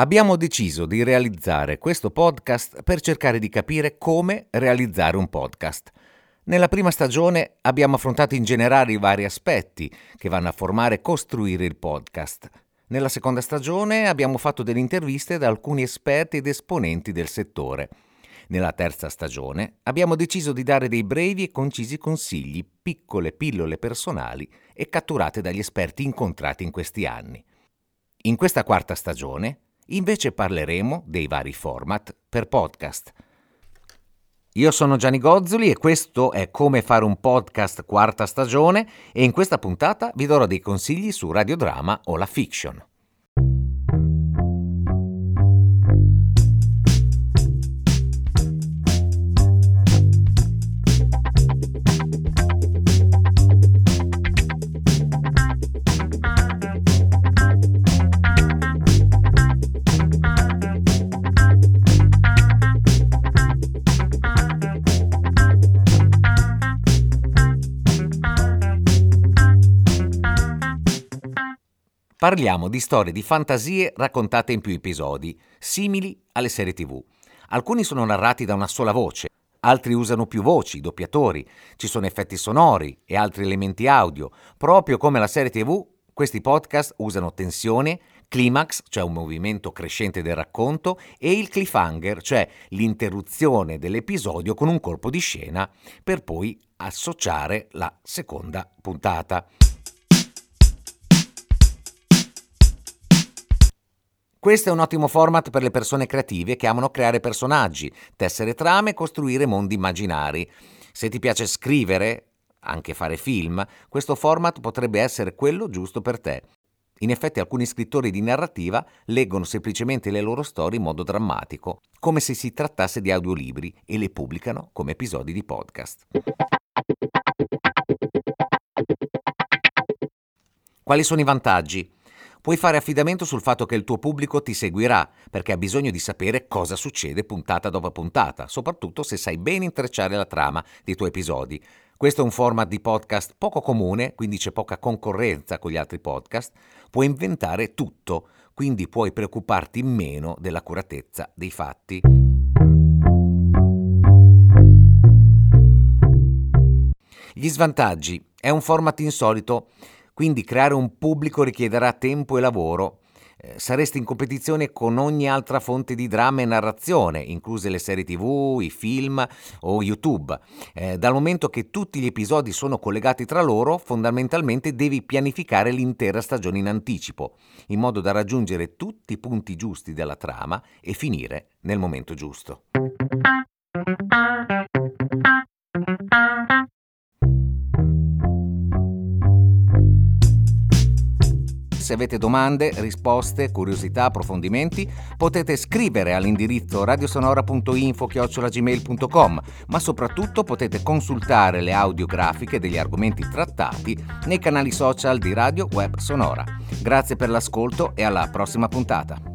Abbiamo deciso di realizzare questo podcast per cercare di capire come realizzare un podcast. Nella prima stagione abbiamo affrontato in generale i vari aspetti che vanno a formare e costruire il podcast. Nella seconda stagione abbiamo fatto delle interviste da alcuni esperti ed esponenti del settore. Nella terza stagione abbiamo deciso di dare dei brevi e concisi consigli, piccole pillole personali e catturate dagli esperti incontrati in questi anni. In questa quarta stagione Invece parleremo dei vari format per podcast. Io sono Gianni Gozzoli e questo è Come fare un podcast quarta stagione e in questa puntata vi darò dei consigli su radiodrama o la fiction. Parliamo di storie di fantasie raccontate in più episodi, simili alle serie tv. Alcuni sono narrati da una sola voce, altri usano più voci, doppiatori, ci sono effetti sonori e altri elementi audio. Proprio come la serie tv, questi podcast usano tensione, climax, cioè un movimento crescente del racconto, e il cliffhanger, cioè l'interruzione dell'episodio con un colpo di scena, per poi associare la seconda puntata. Questo è un ottimo format per le persone creative che amano creare personaggi, tessere trame e costruire mondi immaginari. Se ti piace scrivere, anche fare film, questo format potrebbe essere quello giusto per te. In effetti alcuni scrittori di narrativa leggono semplicemente le loro storie in modo drammatico, come se si trattasse di audiolibri, e le pubblicano come episodi di podcast. Quali sono i vantaggi? Puoi fare affidamento sul fatto che il tuo pubblico ti seguirà, perché ha bisogno di sapere cosa succede puntata dopo puntata, soprattutto se sai bene intrecciare la trama dei tuoi episodi. Questo è un format di podcast poco comune, quindi c'è poca concorrenza con gli altri podcast. Puoi inventare tutto, quindi puoi preoccuparti meno dell'accuratezza dei fatti. Gli svantaggi. È un format insolito quindi creare un pubblico richiederà tempo e lavoro. Eh, saresti in competizione con ogni altra fonte di dramma e narrazione, incluse le serie tv, i film o YouTube. Eh, dal momento che tutti gli episodi sono collegati tra loro, fondamentalmente devi pianificare l'intera stagione in anticipo, in modo da raggiungere tutti i punti giusti della trama e finire nel momento giusto. Se avete domande, risposte, curiosità, approfondimenti, potete scrivere all'indirizzo radiosonora.info-gmail.com, ma soprattutto potete consultare le audiografiche degli argomenti trattati nei canali social di Radio Web Sonora. Grazie per l'ascolto e alla prossima puntata.